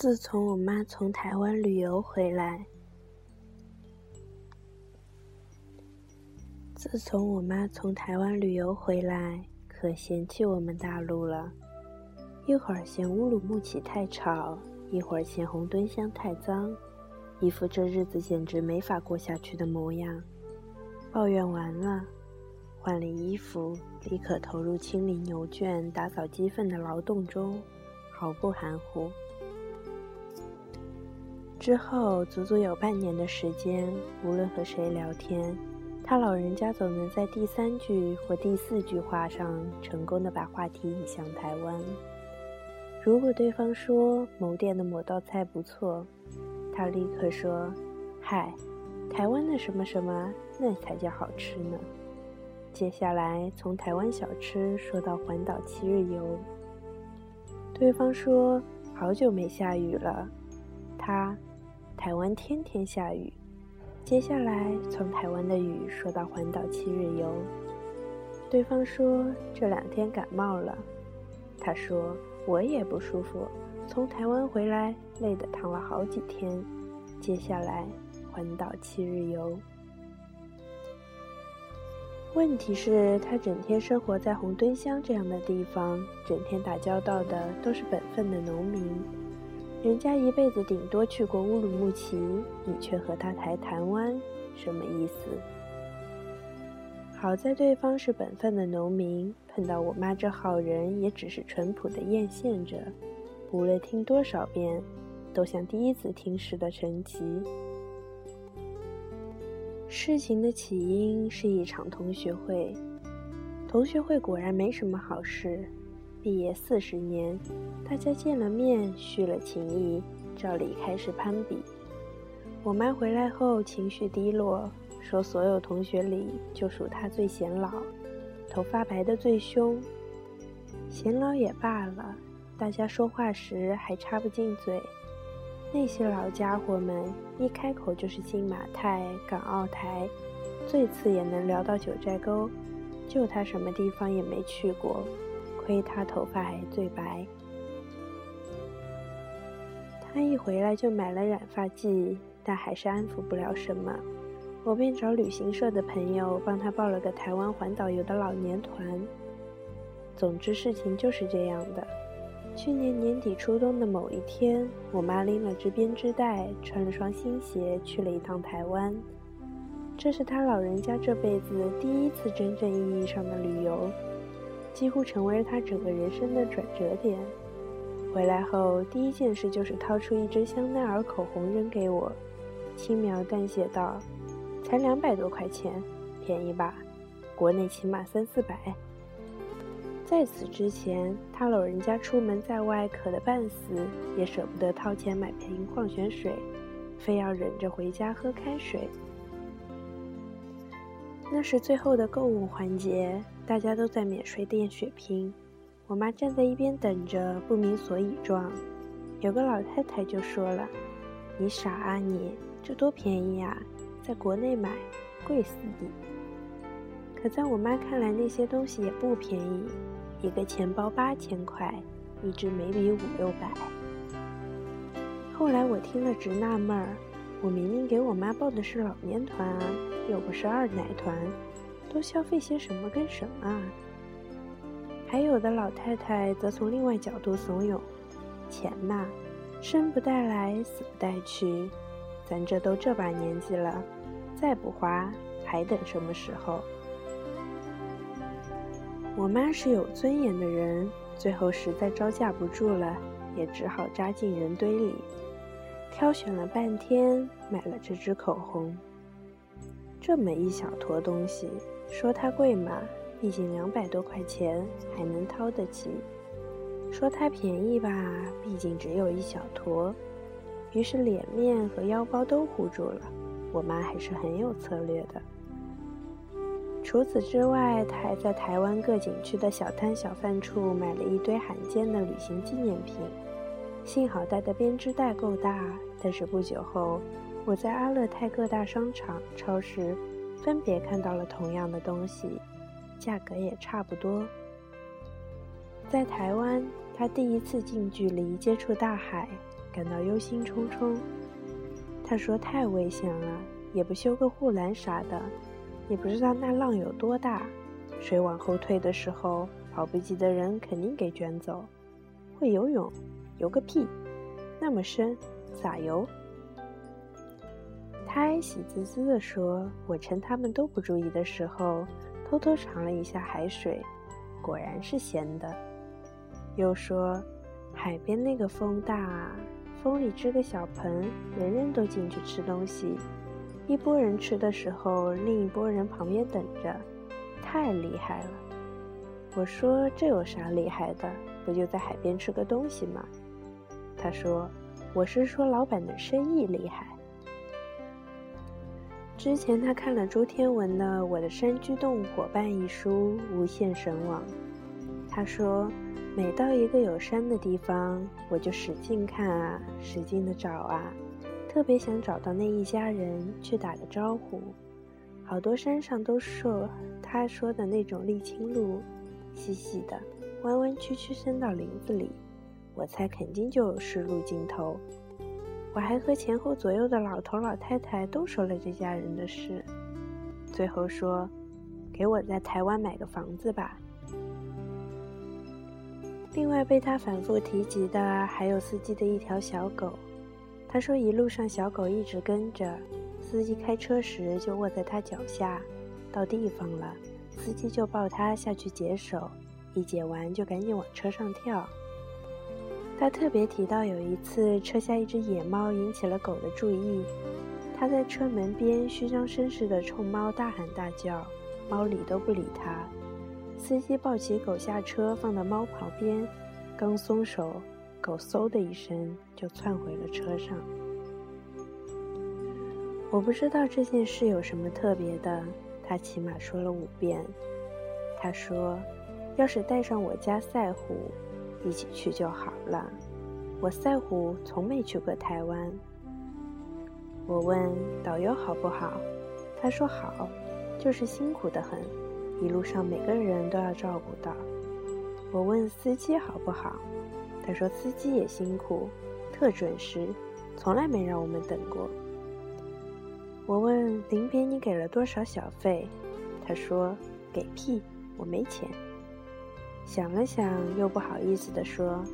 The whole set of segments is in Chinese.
自从我妈从台湾旅游回来，自从我妈从台湾旅游回来，可嫌弃我们大陆了。一会儿嫌乌鲁木齐太吵，一会儿嫌红墩乡太脏，一副这日子简直没法过下去的模样。抱怨完了，换了衣服，立刻投入清理牛圈、打扫鸡粪的劳动中，毫不含糊。之后足足有半年的时间，无论和谁聊天，他老人家总能在第三句或第四句话上成功的把话题引向台湾。如果对方说某店的某道菜不错，他立刻说：“嗨，台湾的什么什么，那才叫好吃呢。”接下来从台湾小吃说到环岛七日游。对方说：“好久没下雨了。”他。台湾天天下雨，接下来从台湾的雨说到环岛七日游。对方说这两天感冒了，他说我也不舒服，从台湾回来累得躺了好几天。接下来环岛七日游。问题是，他整天生活在红墩乡这样的地方，整天打交道的都是本分的农民。人家一辈子顶多去过乌鲁木齐，你却和他谈台湾，什么意思？好在对方是本分的农民，碰到我妈这好人，也只是淳朴的艳羡着，无论听多少遍，都像第一次听时的神奇。事情的起因是一场同学会，同学会果然没什么好事。毕业四十年，大家见了面，续了情谊，照例开始攀比。我妈回来后情绪低落，说所有同学里就属她最显老，头发白的最凶。显老也罢了，大家说话时还插不进嘴。那些老家伙们一开口就是新马泰、港澳台，最次也能聊到九寨沟，就他什么地方也没去过。为他头发还最白，他一回来就买了染发剂，但还是安抚不了什么。我便找旅行社的朋友帮他报了个台湾环岛游的老年团。总之，事情就是这样的。去年年底初冬的某一天，我妈拎了只编织袋，穿了双新鞋，去了一趟台湾。这是他老人家这辈子第一次真正意义上的旅游。几乎成为了他整个人生的转折点。回来后，第一件事就是掏出一支香奈儿口红扔给我，轻描淡写道：“才两百多块钱，便宜吧？国内起码三四百。”在此之前，他老人家出门在外渴得半死，也舍不得掏钱买瓶矿泉水，非要忍着回家喝开水。那是最后的购物环节。大家都在免税店血拼，我妈站在一边等着，不明所以状。有个老太太就说了：“你傻啊你，这多便宜呀，在国内买贵死你。”可在我妈看来，那些东西也不便宜，一个钱包八千块，一支眉笔五六百。后来我听了直纳闷儿，我明明给我妈报的是老年团啊，又不是二奶团。都消费些什么跟什么啊？还有的老太太则从另外角度怂恿：钱嘛，生不带来，死不带去，咱这都这把年纪了，再不花还等什么时候？我妈是有尊严的人，最后实在招架不住了，也只好扎进人堆里，挑选了半天，买了这支口红。这么一小坨东西。说它贵嘛，毕竟两百多块钱还能掏得起；说它便宜吧，毕竟只有一小坨。于是脸面和腰包都糊住了。我妈还是很有策略的。除此之外，她还在台湾各景区的小摊小贩处买了一堆罕见的旅行纪念品。幸好带的编织袋够大，但是不久后，我在阿勒泰各大商场、超市。分别看到了同样的东西，价格也差不多。在台湾，他第一次近距离接触大海，感到忧心忡忡。他说：“太危险了，也不修个护栏啥的。也不知道那浪有多大，水往后退的时候，跑步机的人肯定给卷走。会游泳？游个屁！那么深，咋游？”他喜滋滋地说：“我趁他们都不注意的时候，偷偷尝了一下海水，果然是咸的。”又说：“海边那个风大，风里支个小盆，人人都进去吃东西。一拨人吃的时候，另一拨人旁边等着，太厉害了。”我说：“这有啥厉害的？不就在海边吃个东西吗？”他说：“我是说老板的生意厉害。”之前他看了朱天文的《我的山居动物伙伴》一书，无限神往。他说，每到一个有山的地方，我就使劲看啊，使劲的找啊，特别想找到那一家人去打个招呼。好多山上都是他说的那种沥青路，细细的，弯弯曲曲伸到林子里，我猜肯定就是路尽头。我还和前后左右的老头老太太都说了这家人的事，最后说：“给我在台湾买个房子吧。”另外被他反复提及的还有司机的一条小狗。他说一路上小狗一直跟着，司机开车时就卧在他脚下，到地方了，司机就抱他下去解手，一解完就赶紧往车上跳。他特别提到有一次车下一只野猫引起了狗的注意，他在车门边虚张声势地冲猫大喊大叫，猫理都不理他。司机抱起狗下车放到猫旁边，刚松手，狗嗖的一声就窜回了车上。我不知道这件事有什么特别的，他起码说了五遍。他说：“要是带上我家赛虎。”一起去就好了。我赛虎从没去过台湾。我问导游好不好，他说好，就是辛苦的很，一路上每个人都要照顾到。我问司机好不好，他说司机也辛苦，特准时，从来没让我们等过。我问临别你给了多少小费，他说给屁，我没钱。想了想，又不好意思地说：“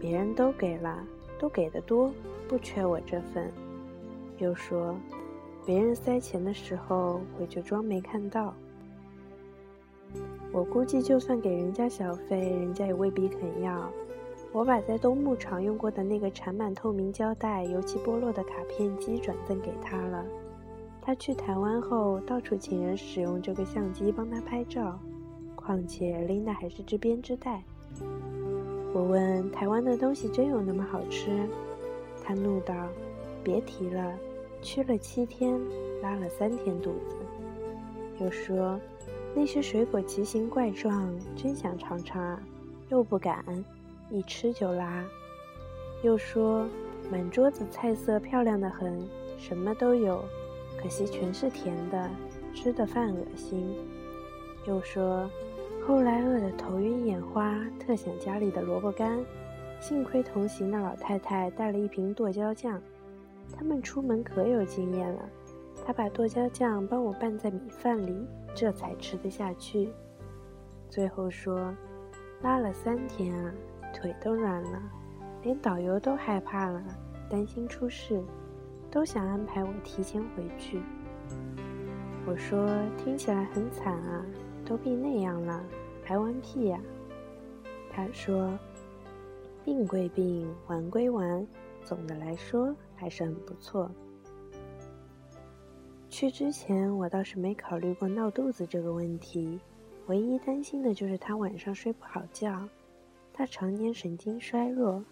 别人都给了，都给的多，不缺我这份。”又说：“别人塞钱的时候，我就装没看到。”我估计，就算给人家小费，人家也未必肯要。我把在东牧场用过的那个缠满透明胶带、油漆剥落的卡片机转赠给他了。他去台湾后，到处请人使用这个相机帮他拍照。况且拎的还是只编织袋。我问台湾的东西真有那么好吃？他怒道：“别提了，去了七天，拉了三天肚子。”又说：“那些水果奇形怪状，真想尝尝啊，又不敢，一吃就拉。”又说：“满桌子菜色漂亮的很，什么都有，可惜全是甜的，吃的饭恶心。”又说。后来饿得头晕眼花，特想家里的萝卜干。幸亏同行的老太太带了一瓶剁椒酱，他们出门可有经验了。她把剁椒酱帮我拌在米饭里，这才吃得下去。最后说，拉了三天啊，腿都软了，连导游都害怕了，担心出事，都想安排我提前回去。我说，听起来很惨啊。都病那样了，还玩屁呀？他说：“病归病，玩归玩，总的来说还是很不错。”去之前，我倒是没考虑过闹肚子这个问题，唯一担心的就是他晚上睡不好觉。他常年神经衰弱。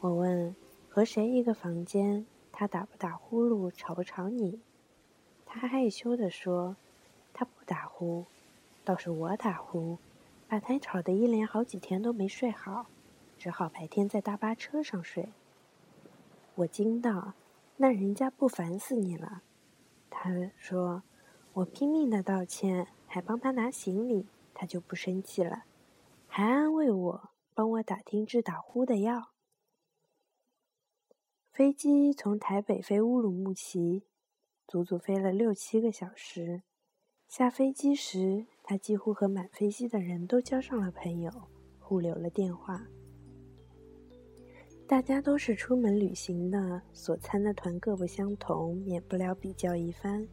我问：“和谁一个房间？他打不打呼噜？吵不吵你？”他害羞地说：“他不打呼。”倒是我打呼，把他吵得一连好几天都没睡好，只好白天在大巴车上睡。我惊道：“那人家不烦死你了？”他说：“我拼命的道歉，还帮他拿行李，他就不生气了，还安慰我，帮我打听治打呼的药。”飞机从台北飞乌鲁木齐，足足飞了六七个小时。下飞机时，他几乎和满飞机的人都交上了朋友，互留了电话。大家都是出门旅行的，所参的团各不相同，免不了比较一番。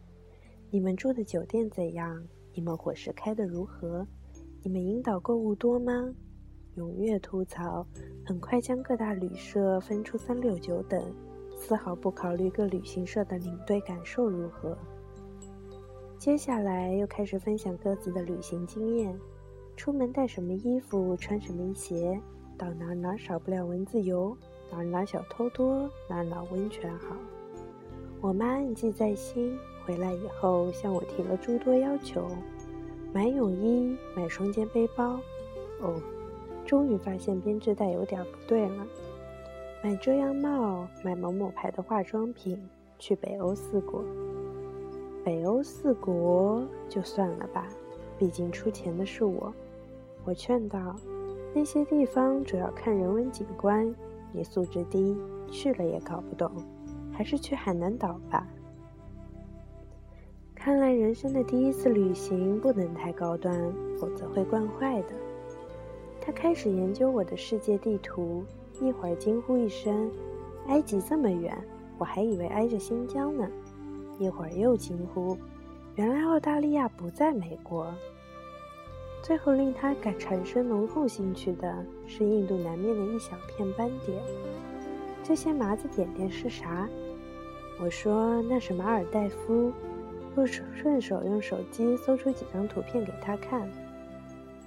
你们住的酒店怎样？你们伙食开得如何？你们引导购物多吗？踊跃吐槽，很快将各大旅社分出三六九等，丝毫不考虑各旅行社的领队感受如何。接下来又开始分享各自的旅行经验：出门带什么衣服，穿什么鞋，到哪哪少不了蚊子油，哪哪小偷多，哪哪温泉好。我妈暗记在心。回来以后，向我提了诸多要求：买泳衣，买双肩背包。哦，终于发现编织袋有点不对了。买遮阳帽，买某某牌的化妆品，去北欧四国。北欧四国就算了吧，毕竟出钱的是我。我劝道：那些地方主要看人文景观，你素质低，去了也搞不懂，还是去海南岛吧。看来人生的第一次旅行不能太高端，否则会惯坏的。他开始研究我的世界地图，一会儿惊呼一声：“埃及这么远，我还以为挨着新疆呢。”一会儿又惊呼：“原来澳大利亚不在美国。”最后令他感产生浓厚兴趣的是印度南面的一小片斑点。这些麻子点点是啥？我说那是马尔代夫。又顺手用手机搜出几张图片给他看，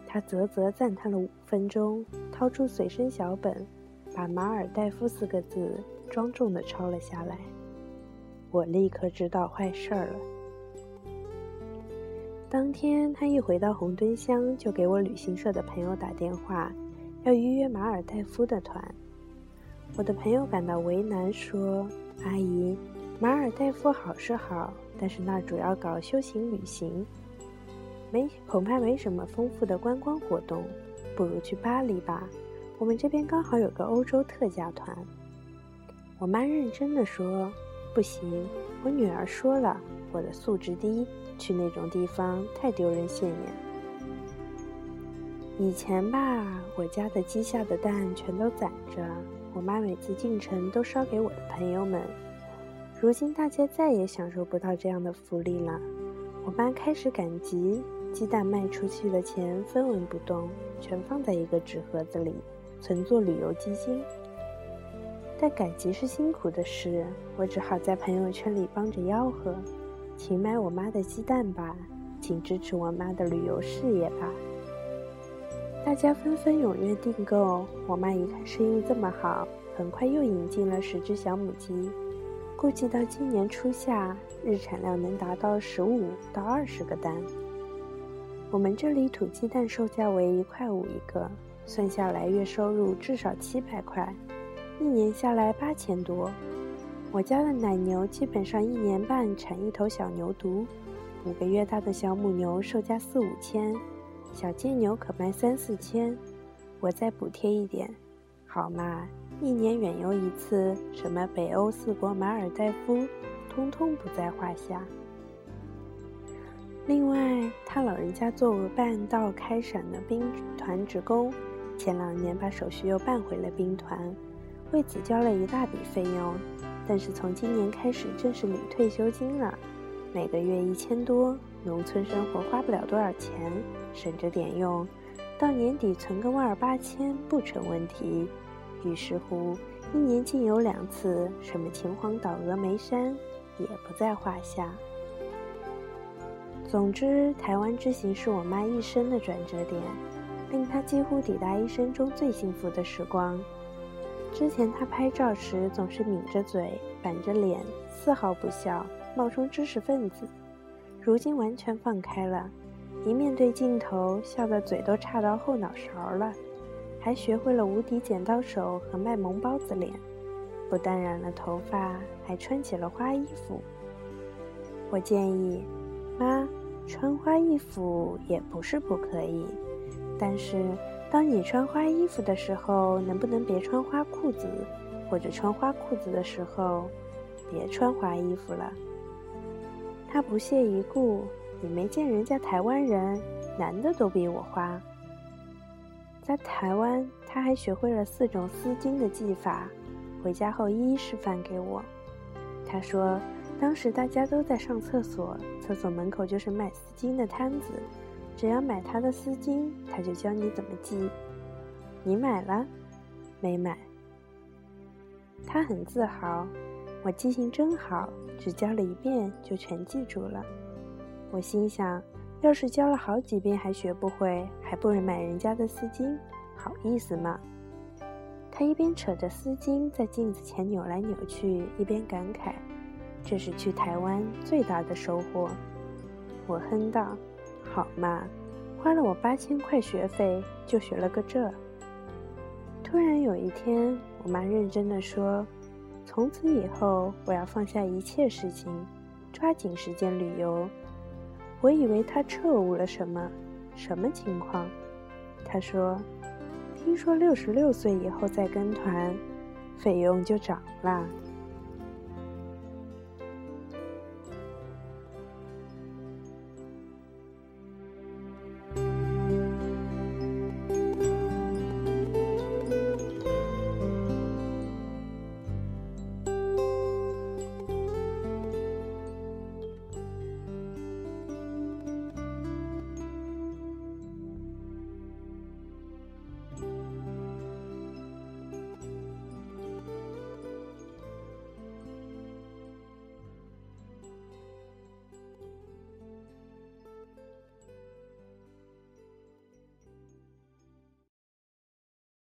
他啧啧赞叹了五分钟，掏出随身小本，把“马尔代夫”四个字庄重地抄了下来。我立刻知道坏事儿了。当天他一回到红墩乡，就给我旅行社的朋友打电话，要预约马尔代夫的团。我的朋友感到为难，说：“阿姨，马尔代夫好是好。”但是那主要搞修行旅行，没恐怕没什么丰富的观光活动，不如去巴黎吧。我们这边刚好有个欧洲特价团。我妈认真的说：“不行，我女儿说了，我的素质低，去那种地方太丢人现眼。”以前吧，我家的鸡下的蛋全都攒着，我妈每次进城都烧给我的朋友们。如今大家再也享受不到这样的福利了。我妈开始赶集，鸡蛋卖出去的钱分文不动，全放在一个纸盒子里，存作旅游基金。但赶集是辛苦的事，我只好在朋友圈里帮着吆喝：“请买我妈的鸡蛋吧，请支持我妈的旅游事业吧。”大家纷纷踊跃订购。我妈一看生意这么好，很快又引进了十只小母鸡。估计到今年初夏，日产量能达到十五到二十个蛋。我们这里土鸡蛋售价为一块五一个，算下来月收入至少七百块，一年下来八千多。我家的奶牛基本上一年半产一头小牛犊，五个月大的小母牛售价四五千，小贱牛可卖三四千。我再补贴一点，好嘛？一年远游一次，什么北欧四国、马尔代夫，通通不在话下。另外，他老人家作为半道开展的兵团职工，前两年把手续又办回了兵团，为此交了一大笔费用。但是从今年开始正式领退休金了，每个月一千多，农村生活花不了多少钱，省着点用，到年底存个万儿八千不成问题。于是乎，一年竟有两次，什么秦皇岛、峨眉山，也不在话下。总之，台湾之行是我妈一生的转折点，令她几乎抵达一生中最幸福的时光。之前她拍照时总是抿着嘴、板着脸，丝毫不笑，冒充知识分子。如今完全放开了，一面对镜头，笑得嘴都差到后脑勺了。还学会了无敌剪刀手和卖萌包子脸，不但染了头发，还穿起了花衣服。我建议，妈，穿花衣服也不是不可以，但是当你穿花衣服的时候，能不能别穿花裤子？或者穿花裤子的时候，别穿花衣服了。他不屑一顾，你没见人家台湾人，男的都比我花。在台湾，他还学会了四种丝巾的系法，回家后一一示范给我。他说，当时大家都在上厕所，厕所门口就是卖丝巾的摊子，只要买他的丝巾，他就教你怎么系。你买了？没买。他很自豪，我记性真好，只教了一遍就全记住了。我心想。要是教了好几遍还学不会，还不如买人家的丝巾，好意思吗？他一边扯着丝巾在镜子前扭来扭去，一边感慨：“这是去台湾最大的收获。”我哼道：“好嘛，花了我八千块学费，就学了个这。”突然有一天，我妈认真的说：“从此以后，我要放下一切事情，抓紧时间旅游。”我以为她彻悟了什么，什么情况？她说：“听说六十六岁以后再跟团，费用就涨了。”